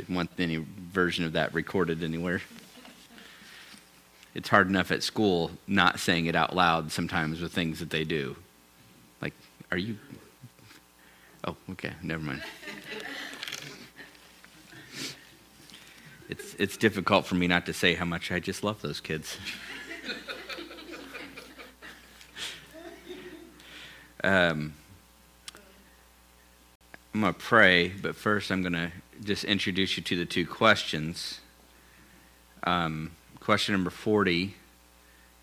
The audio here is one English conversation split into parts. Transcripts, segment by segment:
Didn't want any version of that recorded anywhere. It's hard enough at school not saying it out loud sometimes with things that they do. Like, are you. Oh, okay, never mind. It's, it's difficult for me not to say how much I just love those kids. um, I'm going to pray, but first I'm going to just introduce you to the two questions. Um, question number 40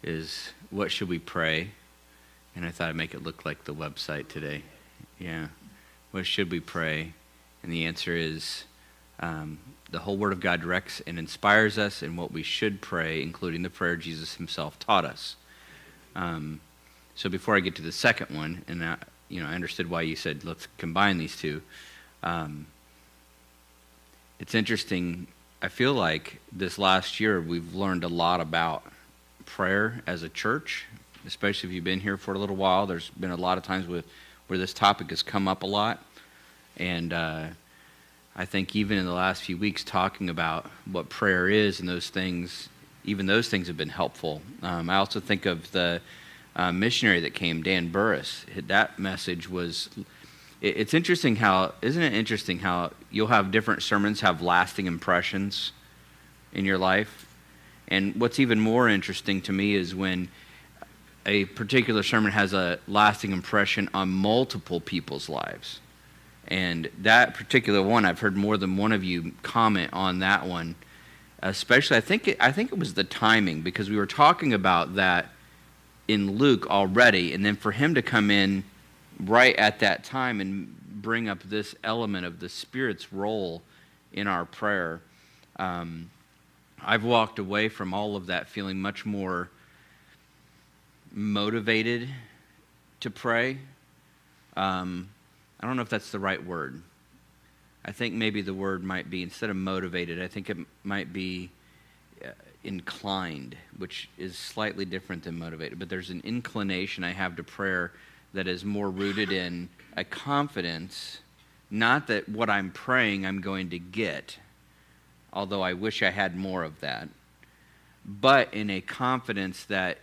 is What should we pray? And I thought I'd make it look like the website today. Yeah. What should we pray? And the answer is um, the whole Word of God directs and inspires us in what we should pray, including the prayer Jesus himself taught us. Um, so before I get to the second one, and I, you know, I understood why you said let's combine these two. Um, it's interesting. I feel like this last year we've learned a lot about prayer as a church, especially if you've been here for a little while. There's been a lot of times with, where this topic has come up a lot. And uh, I think even in the last few weeks, talking about what prayer is and those things, even those things have been helpful. Um, I also think of the uh, missionary that came, Dan Burris. That message was it's interesting how isn't it interesting how you'll have different sermons have lasting impressions in your life? And what's even more interesting to me is when a particular sermon has a lasting impression on multiple people's lives. And that particular one i've heard more than one of you comment on that one. Especially i think it, i think it was the timing because we were talking about that in luke already. And then for him to come in right at that time and bring up this element of the Spirit's role in our prayer. Um, I've walked away from all of that feeling much more motivated to pray. Um, I don't know if that's the right word. I think maybe the word might be, instead of motivated, I think it might be uh, inclined, which is slightly different than motivated. But there's an inclination I have to prayer that is more rooted in a confidence, not that what I'm praying I'm going to get, although I wish I had more of that, but in a confidence that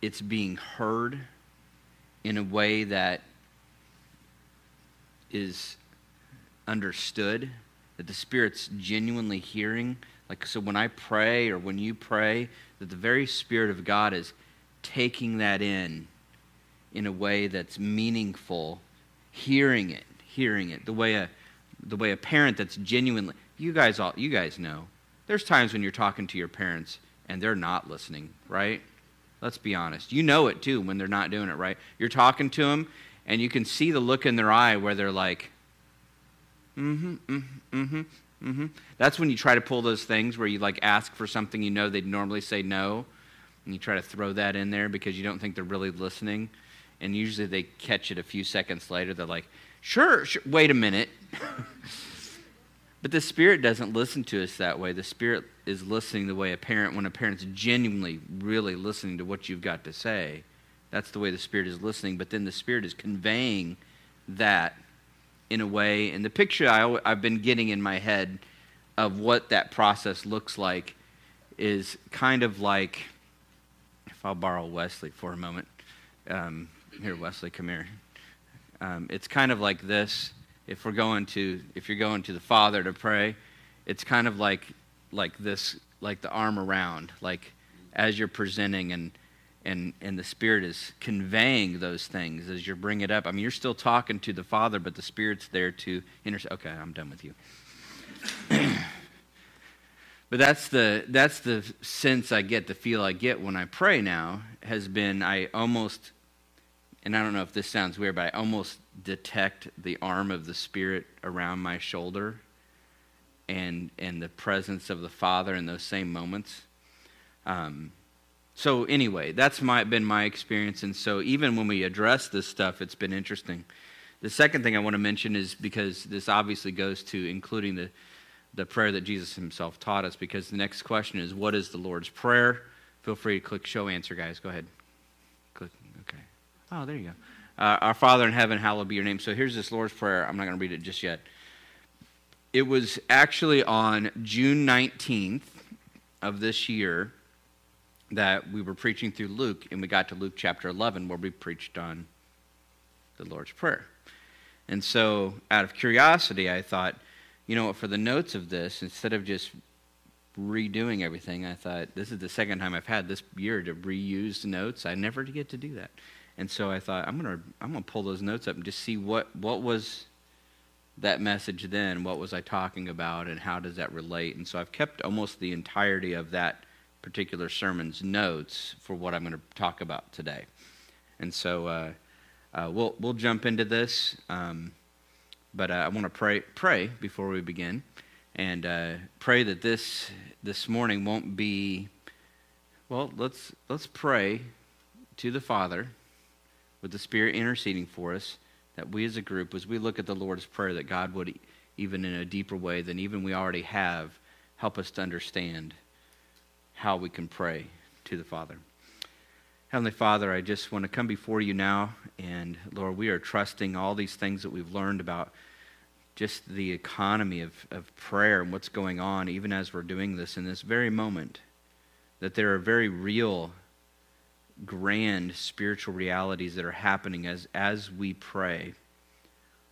it's being heard in a way that is understood, that the Spirit's genuinely hearing. Like, so when I pray or when you pray, that the very Spirit of God is taking that in in a way that's meaningful, hearing it, hearing it, the way a, the way a parent that's genuinely, you guys all, you guys know, there's times when you're talking to your parents and they're not listening, right? Let's be honest. You know it too when they're not doing it, right? You're talking to them and you can see the look in their eye where they're like, mm-hmm, mm-hmm, mm-hmm, mm-hmm. That's when you try to pull those things where you like ask for something you know they'd normally say no, and you try to throw that in there because you don't think they're really listening and usually they catch it a few seconds later. They're like, sure, sure wait a minute. but the Spirit doesn't listen to us that way. The Spirit is listening the way a parent, when a parent's genuinely, really listening to what you've got to say, that's the way the Spirit is listening. But then the Spirit is conveying that in a way. And the picture I, I've been getting in my head of what that process looks like is kind of like, if I'll borrow Wesley for a moment. Um, here, Wesley, come here. Um, it's kind of like this. If we're going to, if you're going to the Father to pray, it's kind of like, like this, like the arm around, like as you're presenting and and and the Spirit is conveying those things as you bring it up. I mean, you're still talking to the Father, but the Spirit's there to intercede. Okay, I'm done with you. but that's the that's the sense I get, the feel I get when I pray now has been I almost and I don't know if this sounds weird, but I almost detect the arm of the Spirit around my shoulder and, and the presence of the Father in those same moments. Um, so, anyway, that's my, been my experience. And so, even when we address this stuff, it's been interesting. The second thing I want to mention is because this obviously goes to including the, the prayer that Jesus himself taught us, because the next question is what is the Lord's Prayer? Feel free to click show answer, guys. Go ahead. Oh, there you go. Uh, Our Father in heaven, hallowed be your name. So here's this Lord's Prayer. I'm not going to read it just yet. it was actually on June 19th of this year that we were preaching through Luke, and we got to Luke chapter 11, where we preached on the Lord's Prayer. And so, out of curiosity, I thought, you know what, for the notes of this, instead of just redoing everything, I thought, this is the second time I've had this year to reuse notes. I never get to do that. And so I thought, I'm to I'm gonna pull those notes up and just see what, what was that message then, what was I talking about, and how does that relate. And so I've kept almost the entirety of that particular sermon's notes for what I'm going to talk about today. And so uh, uh, we'll, we'll jump into this, um, but uh, I want to pray, pray before we begin and uh, pray that this, this morning won't be, well, let's, let's pray to the Father with the Spirit interceding for us that we as a group, as we look at the Lord's Prayer, that God would, even in a deeper way than even we already have, help us to understand how we can pray to the Father. Heavenly Father, I just want to come before you now, and Lord, we are trusting all these things that we've learned about just the economy of, of prayer and what's going on, even as we're doing this in this very moment, that there are very real grand spiritual realities that are happening as, as we pray.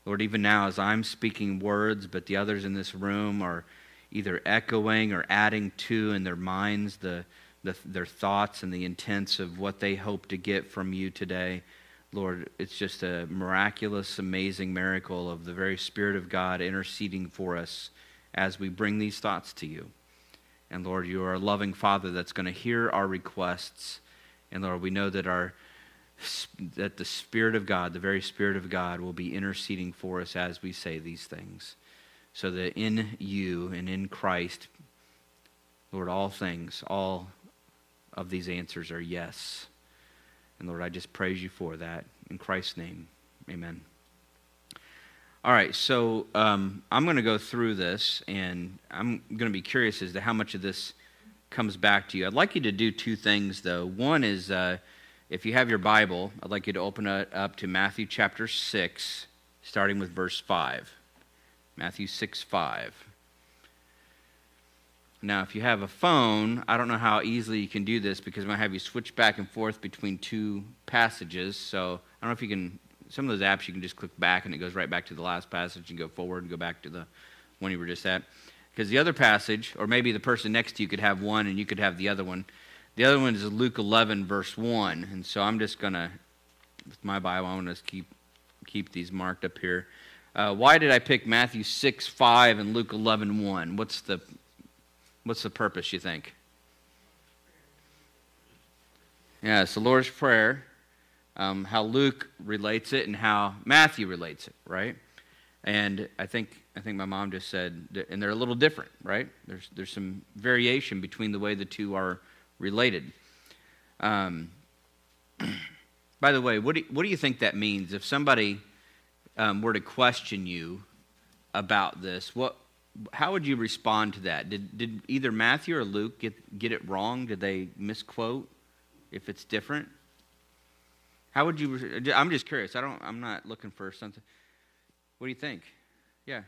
Lord, even now, as I'm speaking words, but the others in this room are either echoing or adding to in their minds the, the, their thoughts and the intents of what they hope to get from you today. Lord, it's just a miraculous, amazing miracle of the very Spirit of God interceding for us as we bring these thoughts to you. And Lord, you are a loving Father that's going to hear our requests and Lord, we know that our that the Spirit of God, the very Spirit of God, will be interceding for us as we say these things. So that in you and in Christ, Lord, all things, all of these answers are yes. And Lord, I just praise you for that. In Christ's name, amen. All right, so um, I'm going to go through this, and I'm going to be curious as to how much of this comes back to you. I'd like you to do two things, though. One is uh, if you have your Bible, I'd like you to open it up to Matthew chapter 6, starting with verse 5. Matthew 6 5. Now, if you have a phone, I don't know how easily you can do this because I'm going to have you switch back and forth between two passages. So I don't know if you can, some of those apps you can just click back and it goes right back to the last passage and go forward and go back to the one you were just at. Because the other passage, or maybe the person next to you could have one and you could have the other one. The other one is Luke 11, verse 1. And so I'm just going to, with my Bible, I want to keep, keep these marked up here. Uh, why did I pick Matthew 6, 5 and Luke 11, 1? What's the, what's the purpose, you think? Yeah, it's the Lord's Prayer, um, how Luke relates it and how Matthew relates it, right? And I think I think my mom just said, and they're a little different, right? There's there's some variation between the way the two are related. Um, by the way, what do, what do you think that means? If somebody um, were to question you about this, what how would you respond to that? Did did either Matthew or Luke get get it wrong? Did they misquote? If it's different, how would you? I'm just curious. I don't. I'm not looking for something. What do you think? Yeah.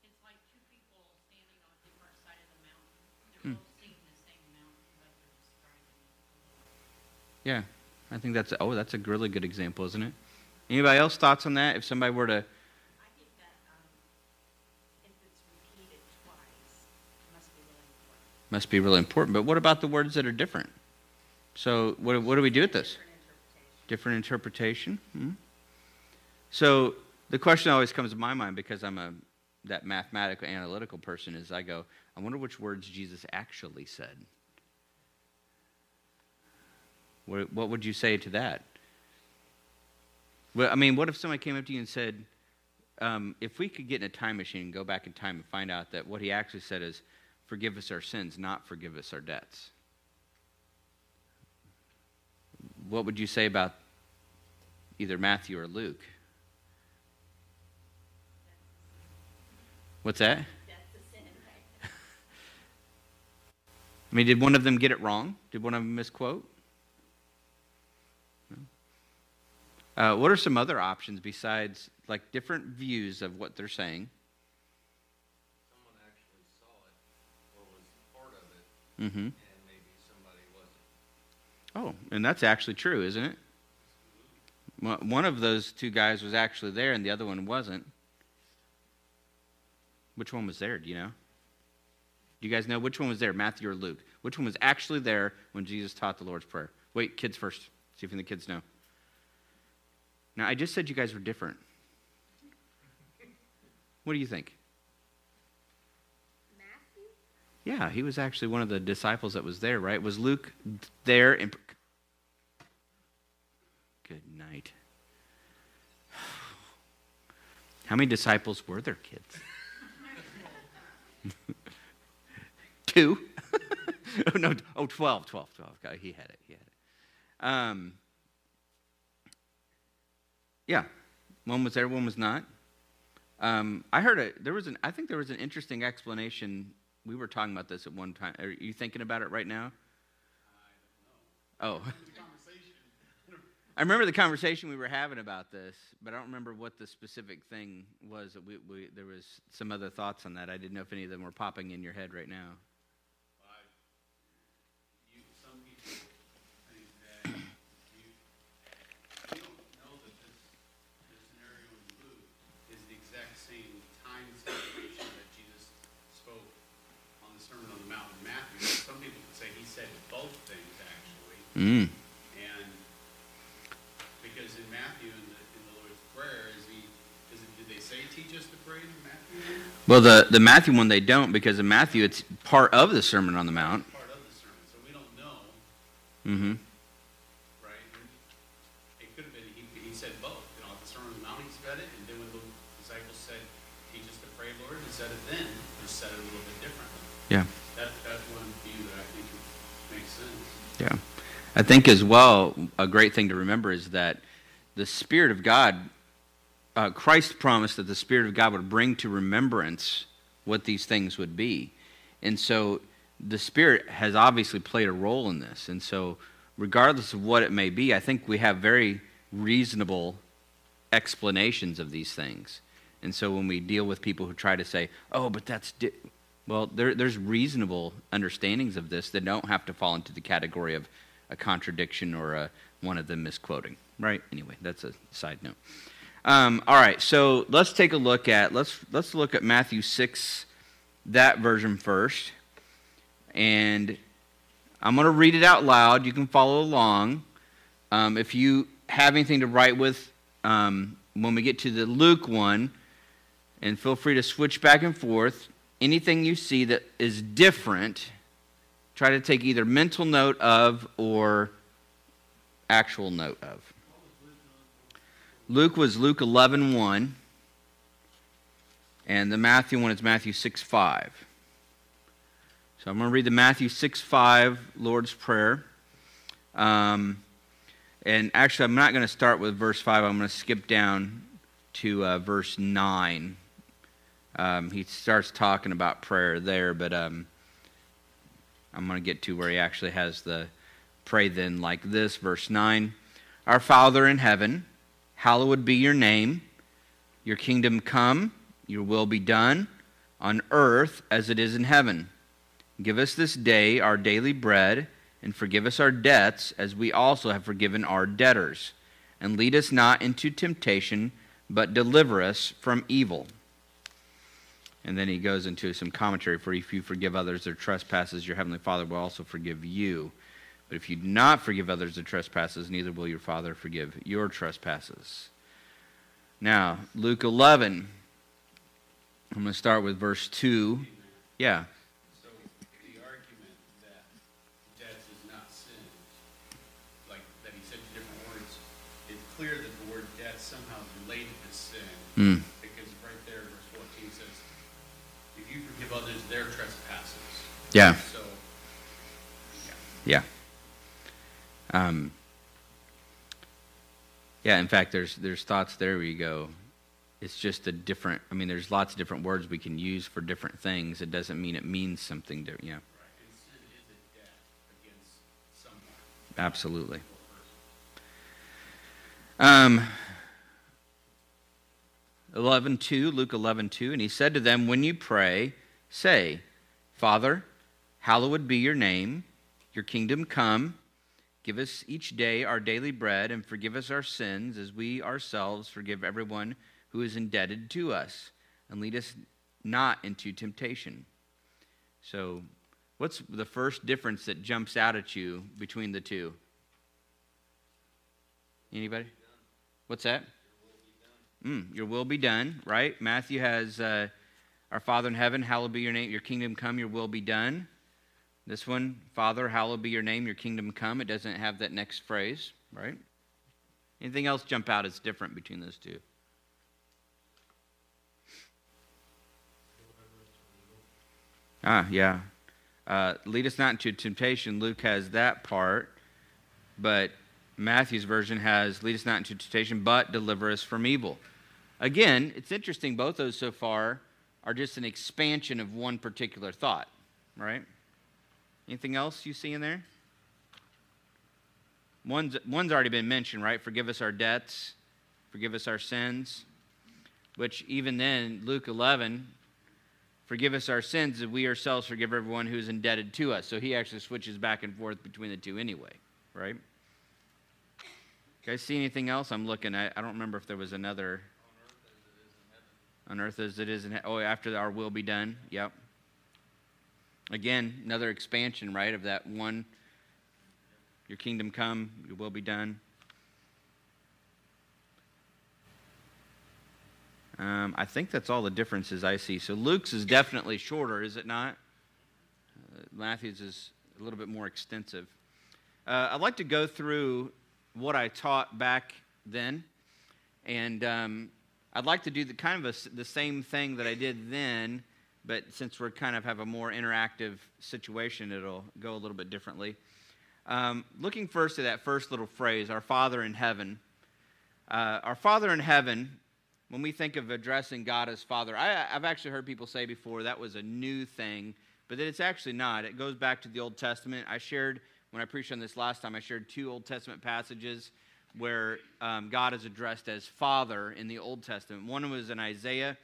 It's like two people standing on a different side of the mountain. They're hmm. both seeing the same mountain, but they're describing it. Yeah, I think that's oh, that's a really good example, isn't it? Anybody else thoughts on that? If somebody were to. I think that um, if it's repeated twice, it must be really important. Must be really important. But what about the words that are different? So what what do we do with this? Different interpretation. Different interpretation? Hmm? So the question always comes to my mind because I'm a that mathematical analytical person is I go, I wonder which words Jesus actually said. What, would you say to that? Well, I mean, what if somebody came up to you and said, um, if we could get in a time machine and go back in time and find out that what he actually said is, forgive us our sins, not forgive us our debts? What would you say about either Matthew or Luke? What's that? I mean, did one of them get it wrong? Did one of them misquote? Uh, what are some other options besides like different views of what they're saying? Someone actually saw it mm-hmm. or was part of it, mm-hmm. and maybe somebody wasn't. Oh, and that's actually true, isn't it? One of those two guys was actually there, and the other one wasn't. Which one was there? Do you know? Do you guys know which one was there, Matthew or Luke? Which one was actually there when Jesus taught the Lord's Prayer? Wait, kids first. See if the kids know. Now, I just said you guys were different. What do you think? Matthew? Yeah, he was actually one of the disciples that was there, right? Was Luke there? In... Good night. How many disciples were there, kids? Two? oh, no. Oh, 12, 12, 12. Okay, he had it. He had it. Um, yeah. One was there, one was not. Um, I heard a there was an I think there was an interesting explanation. We were talking about this at one time. Are you thinking about it right now? Oh. I remember the conversation we were having about this, but I don't remember what the specific thing was. That we, we, there was some other thoughts on that. I didn't know if any of them were popping in your head right now. I, you, some people think that you, you don't know that this, this scenario in Luke is the exact same time situation that Jesus spoke on the Sermon on the Mount in Matthew. Some people could say he said both things actually, Mm. and because in Matthew in the, in the Lord's Prayer, is he, is it, did they say teach us to pray in Matthew? Well, the the Matthew one they don't because in Matthew it's part of the Sermon on the Mount. Part of the sermon, so we don't know. Mm-hmm. right? It could have been, he, he said both, you know, at the Sermon on the Mount, he said it, and then when the disciples said, teach us to pray, Lord, he said it then, just said it a little bit differently. Yeah. That, that's one view that I think makes sense. Yeah. I think as well, a great thing to remember is that the Spirit of God, uh, Christ promised that the Spirit of God would bring to remembrance what these things would be. And so the Spirit has obviously played a role in this. And so, regardless of what it may be, I think we have very reasonable explanations of these things. And so when we deal with people who try to say, oh, but that's. Di-, well, there, there's reasonable understandings of this that don't have to fall into the category of a contradiction or a, one of them misquoting. Right? Anyway, that's a side note. Um, all right, so let's take a look at let's let's look at Matthew six, that version first, and I'm going to read it out loud. You can follow along. Um, if you have anything to write with um, when we get to the Luke one, and feel free to switch back and forth. Anything you see that is different, try to take either mental note of or actual note of. Luke was Luke 11 1, and the Matthew one is Matthew 6 5. So I'm going to read the Matthew 6 5 Lord's Prayer. Um, and actually, I'm not going to start with verse 5. I'm going to skip down to uh, verse 9. Um, he starts talking about prayer there, but um, I'm going to get to where he actually has the pray then like this. Verse 9 Our Father in heaven, hallowed be your name. Your kingdom come, your will be done, on earth as it is in heaven. Give us this day our daily bread, and forgive us our debts as we also have forgiven our debtors. And lead us not into temptation, but deliver us from evil. And then he goes into some commentary for if you forgive others their trespasses, your heavenly Father will also forgive you. But if you do not forgive others their trespasses, neither will your Father forgive your trespasses. Now, Luke 11. I'm going to start with verse 2. Yeah. So the argument that death is not sin, like that he said in different words, it's clear that the word death somehow is related to sin. Mm. Because right there, verse 14 says, if you forgive others their trespasses. Yeah. So, Yeah. yeah. Um, yeah, in fact, there's there's thoughts there We go, it's just a different. I mean, there's lots of different words we can use for different things. It doesn't mean it means something different. Yeah, Right. And sin is a debt against someone. absolutely. Um, 11.2, Luke 11.2, and he said to them, When you pray, say, Father, Hallowed be your name, your kingdom come. Give us each day our daily bread, and forgive us our sins as we ourselves forgive everyone who is indebted to us. And lead us not into temptation. So, what's the first difference that jumps out at you between the two? Anybody? What's that? Mm, your will be done, right? Matthew has uh, our Father in heaven, hallowed be your name, your kingdom come, your will be done. This one, Father, hallowed be your name, your kingdom come. It doesn't have that next phrase, right? Anything else jump out as different between those two? Ah, yeah. Uh, lead us not into temptation. Luke has that part, but Matthew's version has lead us not into temptation, but deliver us from evil. Again, it's interesting, both those so far are just an expansion of one particular thought, right? Anything else you see in there? One's, one's already been mentioned, right? Forgive us our debts, forgive us our sins, which even then, Luke 11, forgive us our sins as we ourselves forgive everyone who's indebted to us. So he actually switches back and forth between the two anyway, right? You guys see anything else? I'm looking. I, I don't remember if there was another. On earth as it is in heaven. Oh, after our will be done. Yep. Again, another expansion, right, of that one. Your kingdom come, your will be done. Um, I think that's all the differences I see. So Luke's is definitely shorter, is it not? Uh, Matthew's is a little bit more extensive. Uh, I'd like to go through what I taught back then, and um, I'd like to do the kind of a, the same thing that I did then, but since we're kind of have a more interactive situation, it'll go a little bit differently. Um, looking first at that first little phrase, "Our Father in heaven." Uh, our Father in heaven when we think of addressing God as Father, I, have actually heard people say before that was a new thing, but that it's actually not. It goes back to the Old Testament. I shared, when I preached on this last time, I shared two Old Testament passages where um, God is addressed as Father in the Old Testament. One was in Isaiah.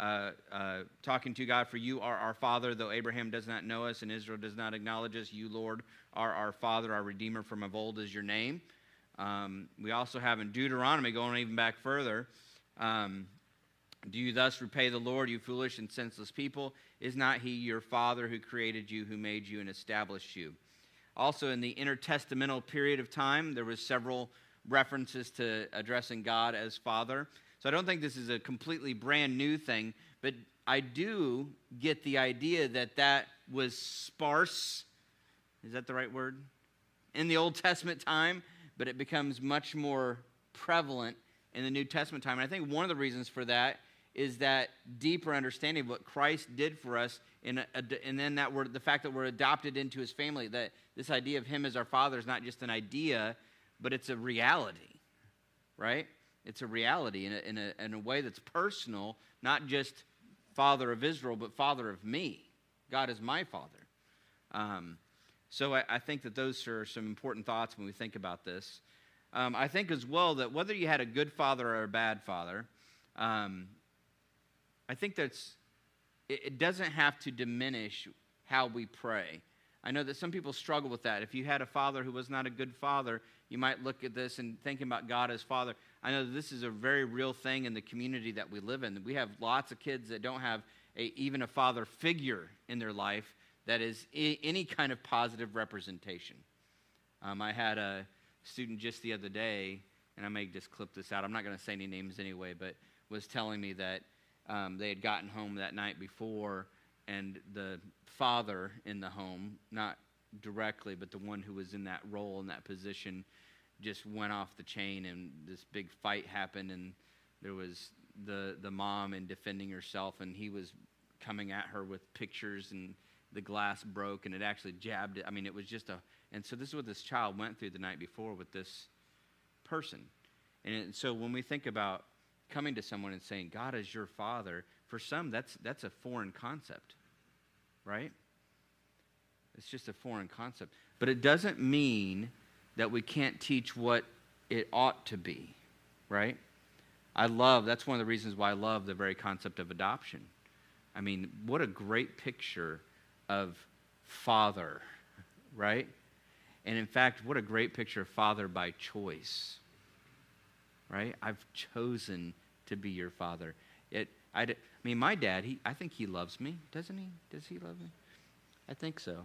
Uh, uh, talking to God, for you are our Father, though Abraham does not know us and Israel does not acknowledge us. You, Lord, are our Father, our Redeemer from of old is your name. Um, we also have in Deuteronomy, going even back further, um, do you thus repay the Lord, you foolish and senseless people? Is not he your father who created you, who made you and established you? Also, in the intertestamental period of time, there was several references to addressing God as Father. So I don't think this is a completely brand new thing, but I do get the idea that that was sparse. Is that the right word? In the Old Testament time, but it becomes much more prevalent in the New Testament time. And I think one of the reasons for that is that deeper understanding of what Christ did for us, in a, and then that the fact that we're adopted into his family, that this idea of him as our father is not just an idea, but it's a reality, right? It's a reality in a, in a, in a way that's personal, not just father of Israel, but father of me. God is my father. Um, so I, I, think that those are some important thoughts when we think about this. Um, I think as well that whether you had a good father or a bad father, um, I think that's it, it doesn't have to diminish how we pray. I know that some people struggle with that. If you had a father who was not a good father, you might look at this and thinking about God as father. I know this is a very real thing in the community that we live in. We have lots of kids that don't have a, even a father figure in their life that is I- any kind of positive representation. Um, I had a student just the other day, and I may just clip this out. I'm not going to say any names anyway, but was telling me that um, they had gotten home that night before, and the father in the home, not directly, but the one who was in that role in that position, just went off the chain, and this big fight happened, and there was the the mom and defending herself, and he was coming at her with pictures, and the glass broke, and it actually jabbed it. I mean, it was just a and so this is what this child went through the night before with this person. And so when we think about coming to someone and saying, God is your father, for some, that's, that's a foreign concept, right? It's just a foreign concept. But it doesn't mean that we can't teach what it ought to be, right? I love, that's one of the reasons why I love the very concept of adoption. I mean, what a great picture of Father, right? And in fact, what a great picture of Father by choice, right? I've chosen to be your Father. It, I, I mean, my dad, he, I think he loves me, doesn't he? Does he love me? I think so.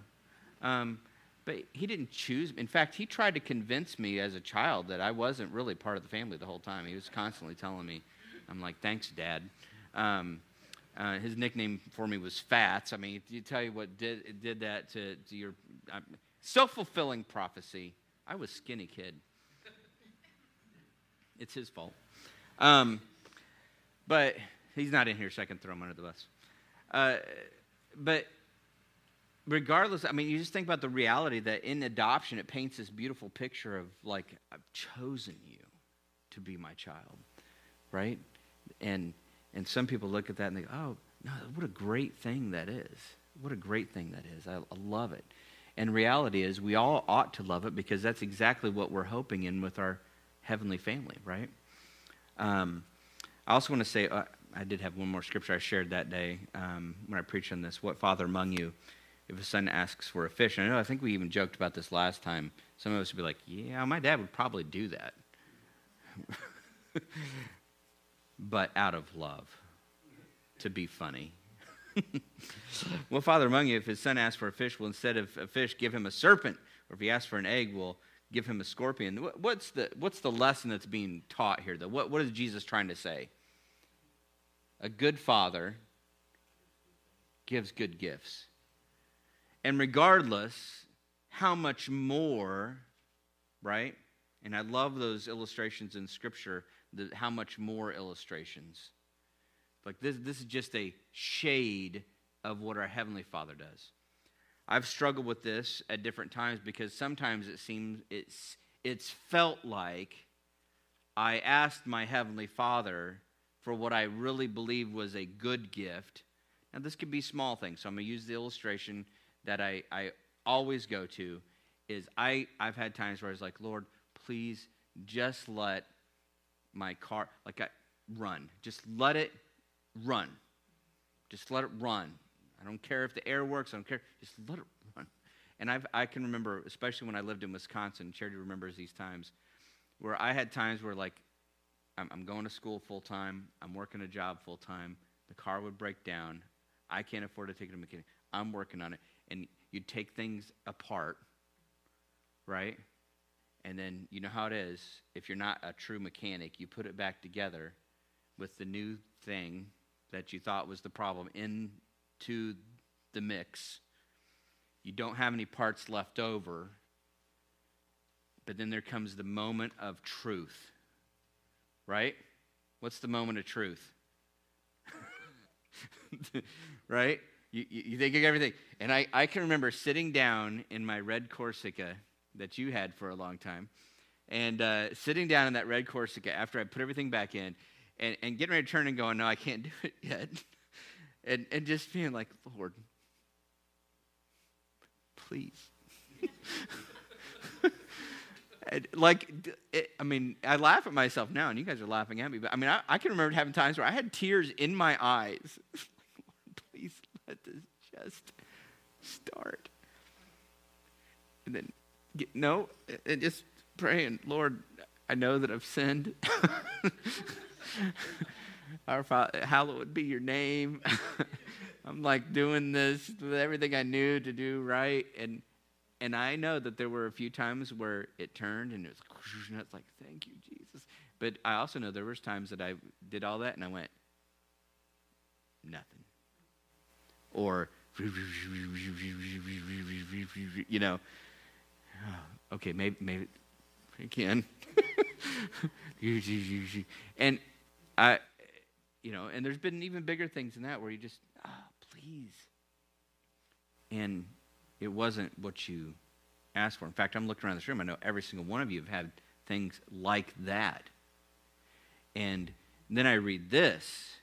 Um, but he didn't choose. In fact, he tried to convince me as a child that I wasn't really part of the family the whole time. He was constantly telling me, I'm like, thanks, Dad. Um, uh, his nickname for me was Fats. I mean, you tell you what did, did that to, to your uh, self fulfilling prophecy. I was skinny kid. It's his fault. Um, but he's not in here, so I can throw him under the bus. Uh, but regardless, I mean, you just think about the reality that in adoption, it paints this beautiful picture of like, I've chosen you to be my child, right? And and some people look at that and they go, oh, no, what a great thing that is. What a great thing that is. I, I love it. And reality is, we all ought to love it because that's exactly what we're hoping in with our heavenly family, right? Um, I also want to say, uh, I did have one more scripture I shared that day um, when I preached on this. What father among you if a son asks for a fish. I know I think we even joked about this last time. Some of us would be like, "Yeah, my dad would probably do that," but out of love, to be funny. well, father among you, if his son asks for a fish, will instead of a fish give him a serpent, or if he asks for an egg, will give him a scorpion. What's the what's the lesson that's being taught here? Though, what what is Jesus trying to say? A good father gives good gifts. And regardless, how much more, right? And I love those illustrations in Scripture, the, how much more illustrations. Like this, this is just a shade of what our Heavenly Father does. I've struggled with this at different times because sometimes it seems it's, it's felt like I asked my Heavenly Father for what I really believe was a good gift. Now, this could be small things, so I'm to use the illustration that I, I always go to is I, I've had times where I was like, Lord, please just let my car, like I run. Just let it run. Just let it run. I don't care if the air works. I don't care. Just let it run. And I've, I can remember, especially when I lived in Wisconsin, Charity remembers these times, where I had times where, like, I'm, I'm going to school full time, I'm working a job full time, the car would break down, I can't afford to take it to a mechanic, I'm working on it and you'd take things apart, right? And then you know how it is. If you're not a true mechanic, you put it back together with the new thing that you thought was the problem into the mix. You don't have any parts left over. But then there comes the moment of truth, right? What's the moment of truth? right? You, you, think of everything. And I, I can remember sitting down in my red Corsica that you had for a long time, and uh, sitting down in that red Corsica after I put everything back in, and, and getting ready to turn and going, no, I can't do it yet. and, and just being like, Lord, please. like, it, I mean, I laugh at myself now, and you guys are laughing at me, but I mean, I, I can remember having times where I had tears in my eyes. just start. And then, get, no, and just praying, Lord, I know that I've sinned. Our Father, hallowed be your name. I'm like doing this with everything I knew to do right. And and I know that there were a few times where it turned and it was and it's like, thank you, Jesus. But I also know there was times that I did all that and I went, nothing or you know. Okay maybe maybe again and i you know and there's been even bigger things than that where you just ah oh, please. And it wasn't what you asked for. In fact i'm looking around this room. I know every single one of you have had things like that. And then i read this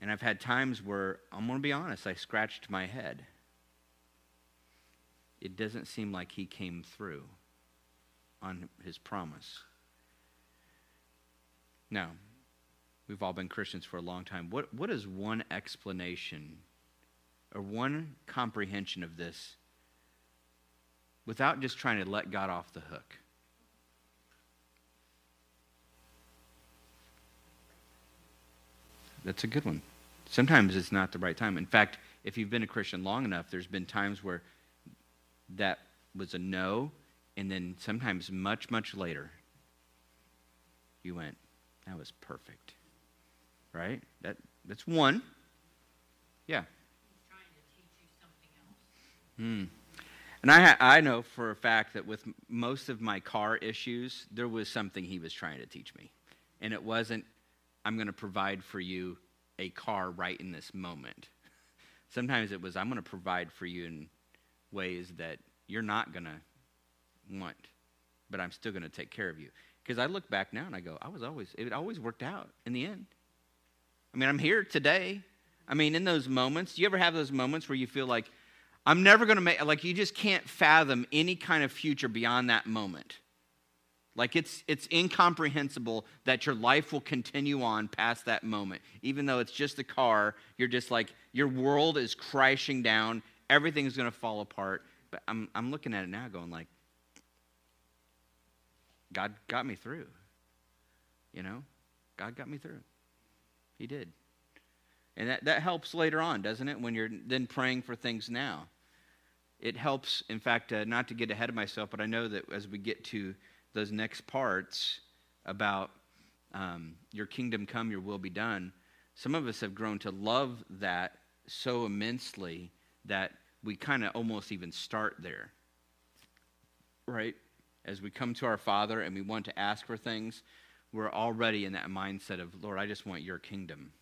and I've had times where, I'm going to be honest, I scratched my head. It doesn't seem like he came through on his promise. Now, we've all been Christians for a long time. What, what is one explanation or one comprehension of this without just trying to let God off the hook. That's a good one. Sometimes it's not the right time. In fact, if you've been a Christian long enough, there's been times where that was a no, and then sometimes much, much later, you went, that was perfect. Right? That, that's one. Yeah. Hmm. And I, I know for a fact that with most of my car issues, there was something he was trying to teach me. And it wasn't, I'm going to provide for you a car right in this moment. Sometimes it was, I'm going to provide for you in ways that you're not going to want, but I'm still going to take care of you. Because I look back now and I go, I was always, it always worked out in the end. I mean, I'm here today. I mean, in those moments, do you ever have those moments where you feel like, I'm never going to make, like, you just can't fathom any kind of future beyond that moment? Like, it's, it's incomprehensible that your life will continue on past that moment. Even though it's just a car, you're just like, your world is crashing down, everything's to fall apart. But I'm, I'm looking at it now going, like, God got me through. You know? God got me through. He did. And that, that helps later on, doesn't it? When you're then praying for things now. It helps, in fact, uh, not to get ahead of myself, but I know that as we get to those next parts about um, your kingdom come, your will be done, some of us have grown to love that so immensely that we kind of almost even start there. Right? As we come to our Father and we want to ask for things, we're already in that mindset of, Lord, I just want your kingdom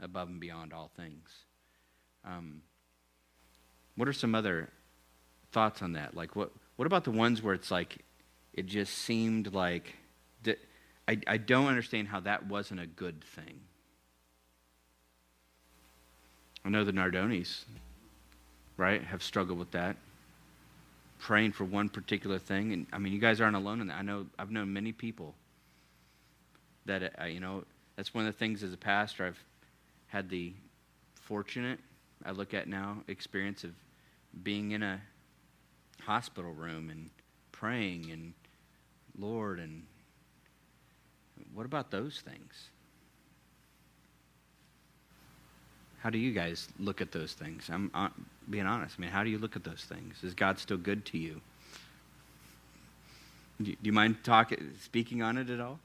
above and beyond all things. Um, what are some other thoughts on that? Like, what, what about the ones where it's like, it just seemed like, that, I, I don't understand how that wasn't a good thing. I know the Nardonis, right, have struggled with that. Praying for one particular thing. And I mean, you guys aren't alone in that. I know, I've known many people that, uh, you know, that's one of the things as a pastor I've had the fortunate, I look at now, experience of being in a hospital room and praying and Lord and what about those things? How do you guys look at those things? I'm being honest. I mean, how do you look at those things? Is God still good to you? Do you mind talking, speaking on it at all?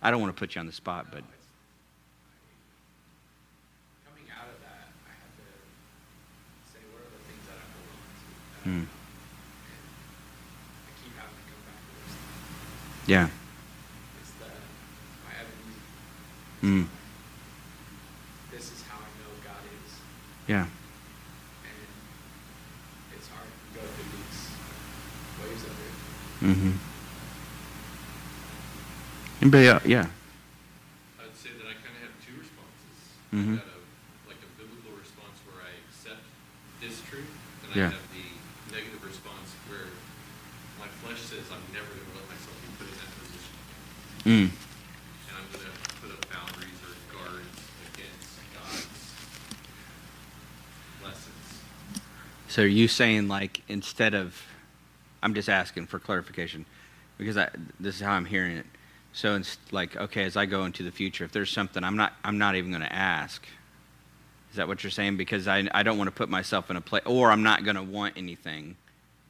I don't want to put you on the spot, but No, it's- I- Coming out of that, I had to say, what are the things that I hold on to? that I Hmm. know? And I keep having to come back to those things. yeah. It's the, I have an. Mm. This is how I know God is. Yeah. And it's hard to go through these waves of it. Mm-hmm. Anybody else? Yeah. I'd say that I kind of have two responses. Mm-hmm. I've got a, like a biblical response where I accept this truth, and Yeah. I have the negative response where my flesh says I'm never going to let myself be put in that position, Mm. and I'm going to put up boundaries or guards against God's lessons. So are you saying like instead of, I'm just asking for clarification, because I, this is how I'm hearing it. So it's like okay, as I go into the future, if there's something I'm not, I'm not even going to ask. Is that what you're saying? Because I, I don't want to put myself in a place, or I'm not going to want anything.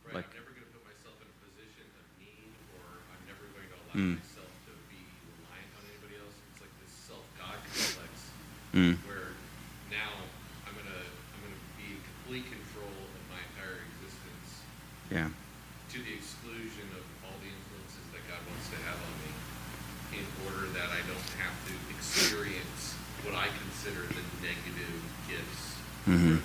Right? Like- I'm never going to put myself in a position of need, or I'm never going to allow Mm. myself to be reliant on anybody else. It's like this self-God complex. Mm. where now I'm gonna I'm gonna be in complete control of my entire existence Yeah. to the exclusion of all the influences that God wants to have on me, in order that I don't have to experience what I consider the negative gifts, Mhm.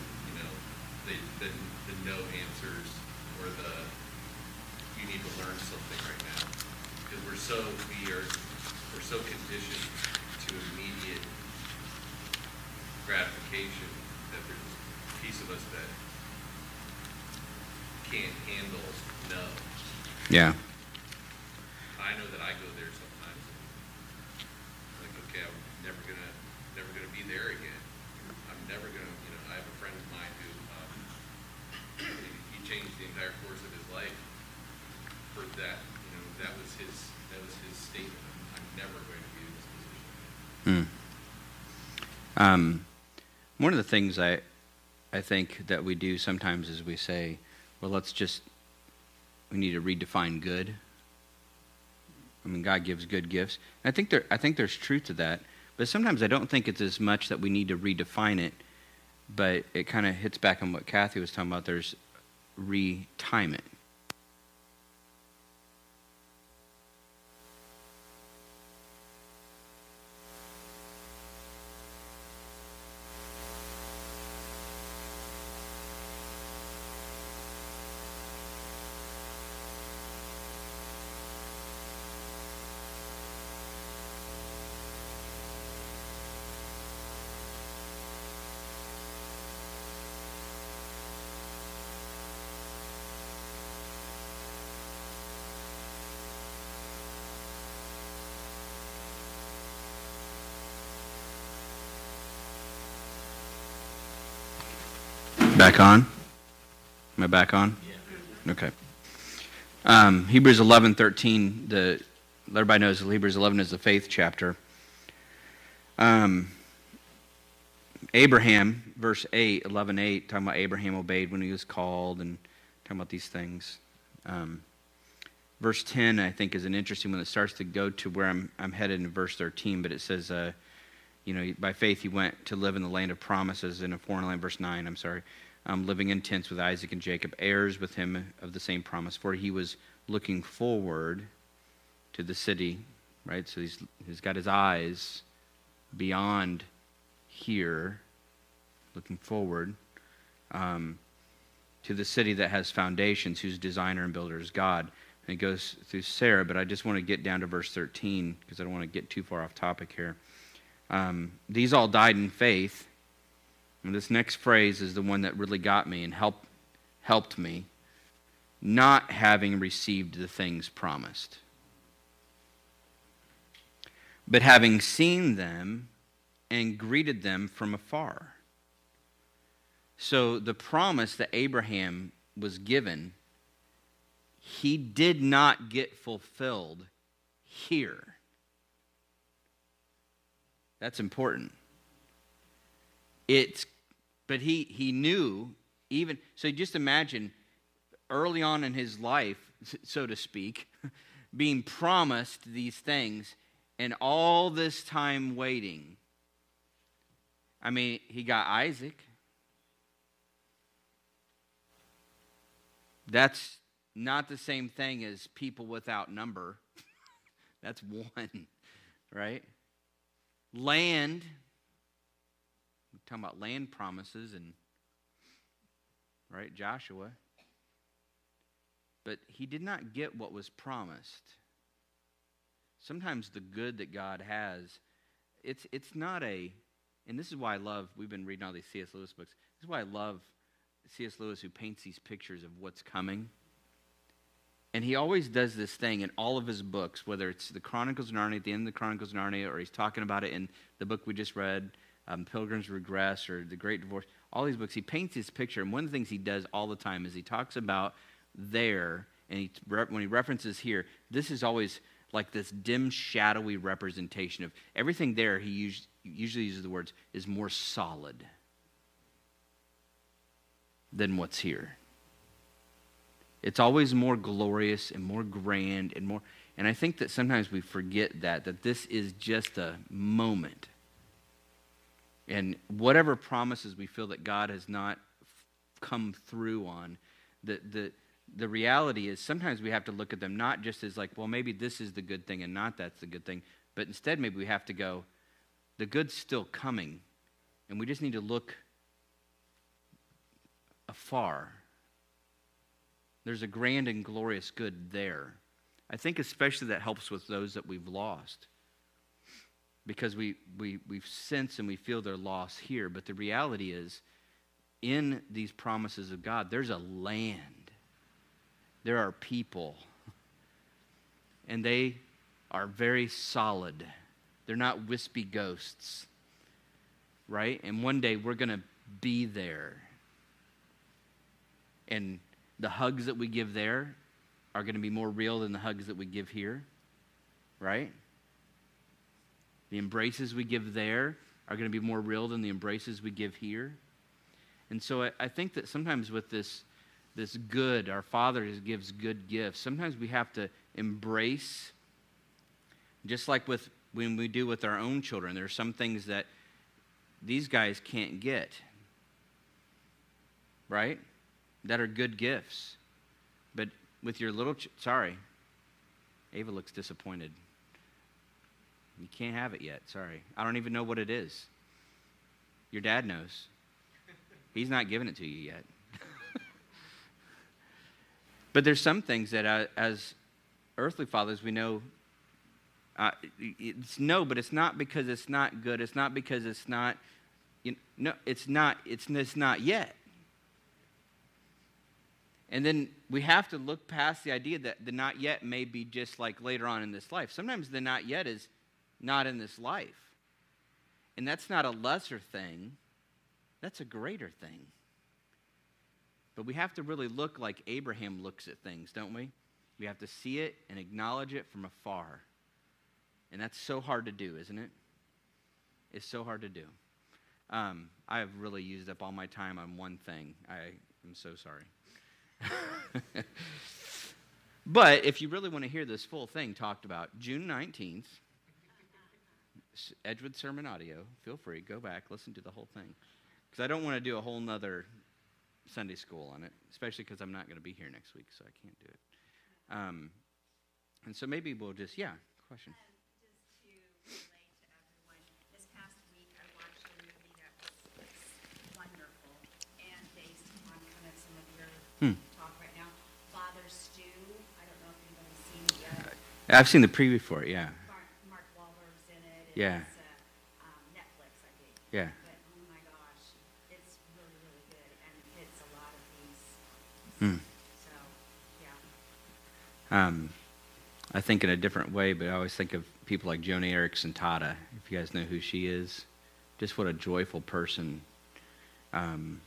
Yeah. I know that I go there sometimes. And like, okay, I'm never gonna, never gonna be there again. I'm never gonna, you know, I have a friend of mine who, um, he, changed the entire course of his life for that. You know, that was his, that was his statement. I'm, I'm never going to be in this position. Hmm. Um, one of the things I, I think that we do sometimes is we say, well, let's just we need to redefine good. I mean, God gives good gifts. And I think there, I think there's truth to that. But sometimes I don't think it's as much that we need to redefine it, but it kind of hits back on what Kathy was talking about. There's retime it. Back on? Am I back on? Yeah. Okay. Um, Hebrews 11, 13, the, everybody knows that Hebrews 11 is the faith chapter. Um, Abraham, verse 8, 11, 8, talking about Abraham obeyed when he was called and talking about these things. Um, verse 10, I think, is an interesting one that starts to go to where I'm, I'm headed in verse 13, but it says, uh, you know, by faith he went to live in the land of promises in a foreign land, verse 9, I'm sorry, um, living in tents with Isaac and Jacob, heirs with him of the same promise, for he was looking forward to the city, right? So he's, he's got his eyes beyond here, looking forward um, to the city that has foundations, whose designer and builder is God. And it goes through Sarah, but I just want to get down to verse 13 because I don't want to get too far off topic here. Um, these all died in faith. And this next phrase is the one that really got me and helped, helped me. Not having received the things promised, but having seen them and greeted them from afar. So the promise that Abraham was given, he did not get fulfilled here. That's important. It's, but he, he knew even, so just imagine early on in his life, so to speak, being promised these things and all this time waiting. I mean, he got Isaac. That's not the same thing as people without number. That's one, right? Land. Talking about land promises and right, Joshua. But he did not get what was promised. Sometimes the good that God has, it's it's not a and this is why I love, we've been reading all these C.S. Lewis books. This is why I love C.S. Lewis who paints these pictures of what's coming. And he always does this thing in all of his books, whether it's the Chronicles of Narnia, at the end of the Chronicles of Narnia, or he's talking about it in the book we just read, um, Pilgrim's Regress, or The Great Divorce. All these books, he paints this picture. And one of the things he does all the time is he talks about there, and he, when he references here, this is always like this dim, shadowy representation of everything there. He usually uses the words is more solid than what's here. It's always more glorious and more grand and more. And I think that sometimes we forget that, that this is just a moment. And whatever promises we feel that God has not come through on, the, the, the reality is sometimes we have to look at them not just as like, well, maybe this is the good thing and not that's the good thing, but instead maybe we have to go, the good's still coming. And we just need to look afar there's a grand and glorious good there. I think especially that helps with those that we've lost. Because we, we, we sense and we feel their loss here. But the reality is, in these promises of God, there's a land, there are people, and they are very solid. They're not wispy ghosts, right? And one day we're going to be there. And the hugs that we give there are going to be more real than the hugs that we give here, right? The embraces we give there are going to be more real than the embraces we give here. And so I, I think that sometimes with this, this good, our Father gives good gifts, sometimes we have to embrace, just like with when we do with our own children, there are some things that these guys can't get, right? That are good gifts. But with your little, ch- sorry, Ava looks disappointed. You can't have it yet. Sorry. I don't even know what it is. Your dad knows. He's not giving it to you yet. but there's some things that, uh, as earthly fathers, we know. Uh, it's no, but it's not because it's not good. It's not because it's not. You know, no, it's not. It's, it's not yet. And then we have to look past the idea that the not yet may be just like later on in this life. Sometimes the not yet is not in this life. And that's not a lesser thing, that's a greater thing. But we have to really look like Abraham looks at things, don't we? We have to see it and acknowledge it from afar. And that's so hard to do, isn't it? It's so hard to do. Um, I have really used up all my time on one thing. I am so sorry. but if you really want to hear this full thing talked about, June 19th, Edgewood Sermon Audio, feel free, go back, listen to the whole thing. Because I don't want to do a whole nother Sunday school on it, especially because I'm not going to be here next week, so I can't do it. Um, and so maybe we'll just, yeah, question. Um, just to relate to everyone, this past week I watched a movie that was, was wonderful and based on kind of some of your Hmm. right now. Father I don't know if anybody's seen it yet. I've seen the preview for it, yeah. Mark, Mark Wahlberg's in it. and Yeah. It's, uh, um, Netflix, I think. Yeah. But oh my gosh, it's really, really good and hits a lot of these. Hmm. So, yeah. Um, I think in a different way, but I always think of people like Joni Eareckson Tada, if you guys know who she is. Just what a joyful person. Um,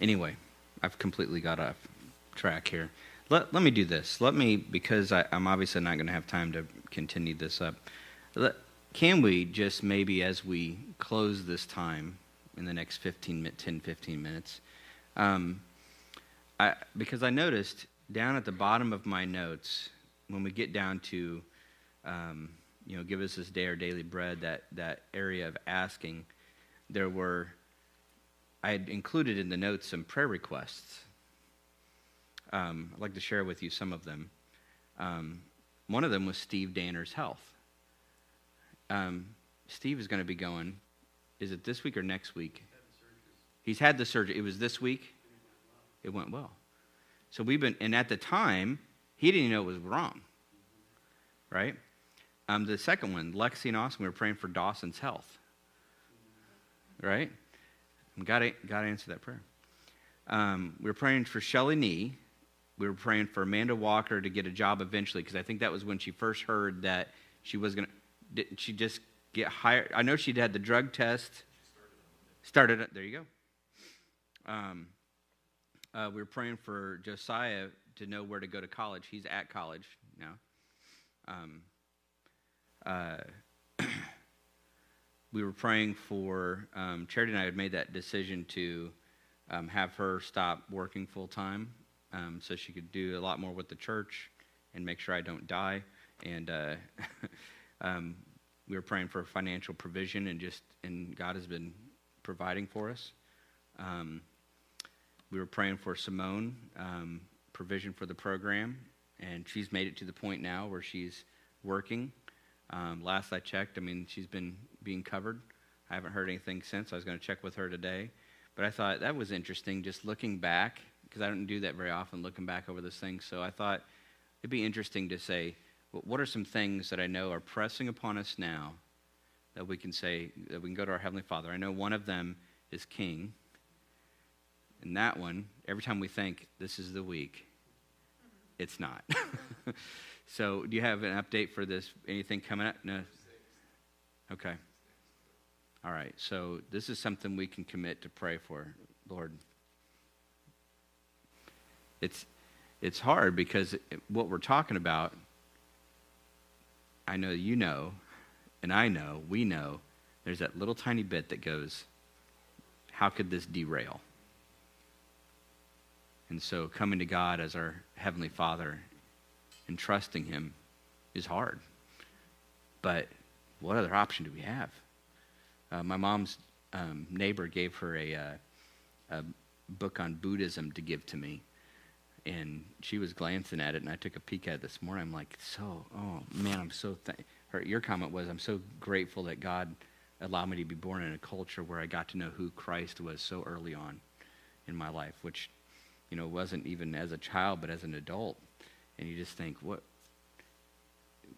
anyway, I've completely got off track here. Let, let me do this. Let me, because I, I'm obviously not going to have time to continue this up. Can we just maybe as we close this time in the next 15, mi- 10, 15 minutes, um, I, because I noticed down at the bottom of my notes, when we get down to, um, you know, give us this day our daily bread, that, that area of asking, there were, I had included in the notes some prayer requests. Um, I'd like to share with you some of them. Um, one of them was Steve Danner's health. Um, Steve is going to be going, is it this week or next week? He's had the surgery. It was this week? It went well. So we've been, and at the time, he didn't even know it was wrong, right? Um, the second one, Lexi and Austin, we were praying for Dawson's health, right? Got to, got to answer that prayer. Um, we were praying for Shelly Nee. We were praying for Amanda Walker to get a job eventually because I think that was when she first heard that she was going to. Didn't she just get hired? I know she'd had the drug test. Started. There you go. Um, uh, we were praying for Josiah to know where to go to college. He's at college now. Um, uh, we were praying for um, Charity and I had made that decision to um, have her stop working full time um, so she could do a lot more with the church and make sure I don't die. And uh, um, we were praying for financial provision and just and God has been providing for us. Um, we were praying for Simone, um, provision for the program, and she's made it to the point now where she's working. Um, last I checked, I mean, she's been being covered. I haven't heard anything since. I was going to check with her today. But I thought that was interesting just looking back, because I don't do that very often, looking back over this thing. So I thought it'd be interesting to say, what are some things that I know are pressing upon us now that we can say, that we can go to our Heavenly Father? I know one of them is King. And that one, every time we think this is the week, it's not. so, do you have an update for this? Anything coming up? No. Okay. All right. So, this is something we can commit to pray for, Lord. It's it's hard because what we're talking about, I know you know, and I know, we know, there's that little tiny bit that goes, how could this derail? And so coming to God as our Heavenly Father and trusting Him is hard. But what other option do we have? Uh, my mom's um, neighbor gave her a, uh, a book on Buddhism to give to me. And she was glancing at it, and I took a peek at it this morning. I'm like, so, oh man, I'm so. Th-. Her, your comment was, I'm so grateful that God allowed me to be born in a culture where I got to know who Christ was so early on in my life, which, you know, wasn't even as a child, but as an adult. And you just think, what?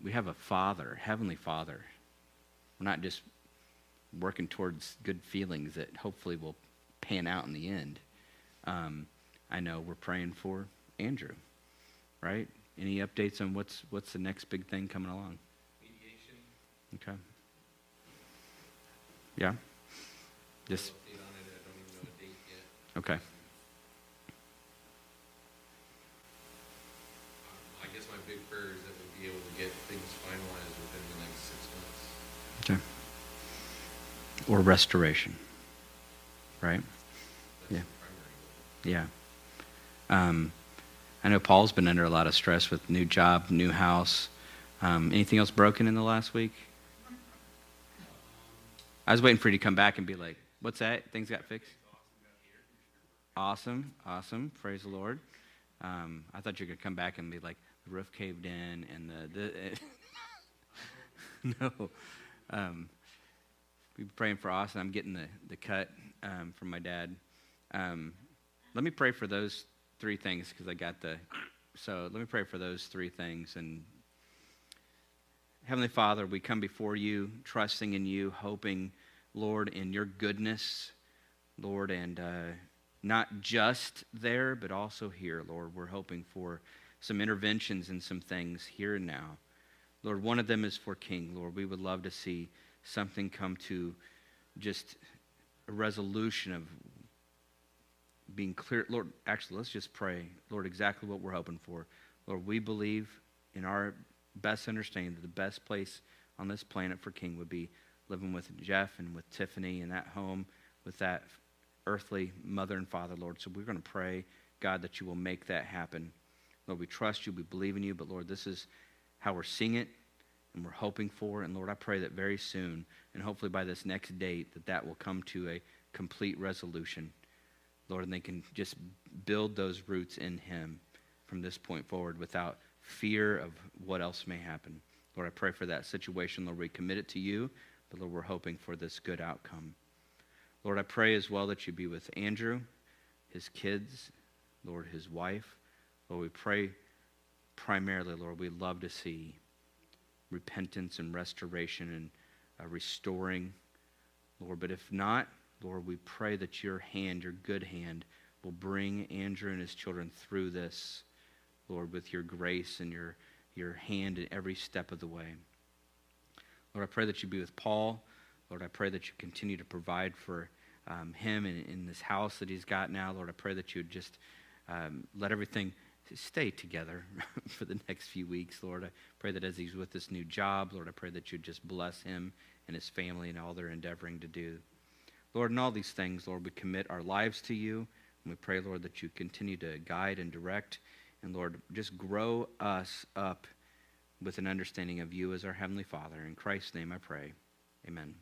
We have a Father, Heavenly Father. We're not just working towards good feelings that hopefully will pan out in the end. Um, I know we're praying for Andrew, right? Any updates on what's what's the next big thing coming along? Mediation, Okay. Yeah. Just update on it, I don't even know a date yet. okay. Um, I guess my big prayer is that we'll be able to get things finalized within the next six months. Okay. Or restoration, right? That's Yeah. the primary goal. Yeah. Um, I know Paul's been under a lot of stress with new job, new house. Um, anything else broken in the last week? I was waiting for you to come back and be like, "What's that? Things got fixed." Awesome, awesome. Praise the Lord. Um, I thought you could come back and be like, "The roof caved in and the." the no. Um, we be praying for Austin. I'm getting the the cut um, from my dad. Um, let me pray for those three things because I got the. So let me pray for those three things. And Heavenly Father, we come before you, trusting in you, hoping, Lord, in your goodness, Lord, and uh, not just there, but also here, Lord. We're hoping for some interventions and some things here and now. Lord, one of them is for King. Lord, we would love to see something come to just a resolution of being clear. Lord, actually, let's just pray. Lord, exactly what we're hoping for. Lord, we believe in our best understanding that the best place on this planet for King would be living with Jeff and with Tiffany in that home with that earthly mother and father, Lord. So we're going to pray, God, that you will make that happen. Lord, we trust you, we believe in you, but Lord, this is how we're seeing it and we're hoping for. And Lord, I pray that very soon, and hopefully by this next date, that that will come to a complete resolution. Lord, and they can just build those roots in Him from this point forward without fear of what else may happen. Lord, I pray for that situation. Lord, we commit it to you, but Lord, we're hoping for this good outcome. Lord, I pray as well that you be with Andrew, his kids, Lord, his wife. Lord, we pray primarily, Lord, we love to see repentance and restoration and uh, restoring, Lord. But if not, Lord, we pray that your hand, your good hand, will bring Andrew and his children through this, Lord, with your grace and your, your hand in every step of the way. Lord, I pray that you be with Paul. Lord, I pray that you continue to provide for um, him in, in this house that he's got now. Lord, I pray that you would just um, let everything stay together for the next few weeks, Lord. I pray that as he's with this new job, Lord, I pray that you'd just bless him and his family and all they're endeavoring to do. Lord, in all these things, Lord, we commit our lives to you. And we pray, Lord, that you continue to guide and direct. And Lord, just grow us up with an understanding of you as our Heavenly Father. In Christ's name I pray. Amen.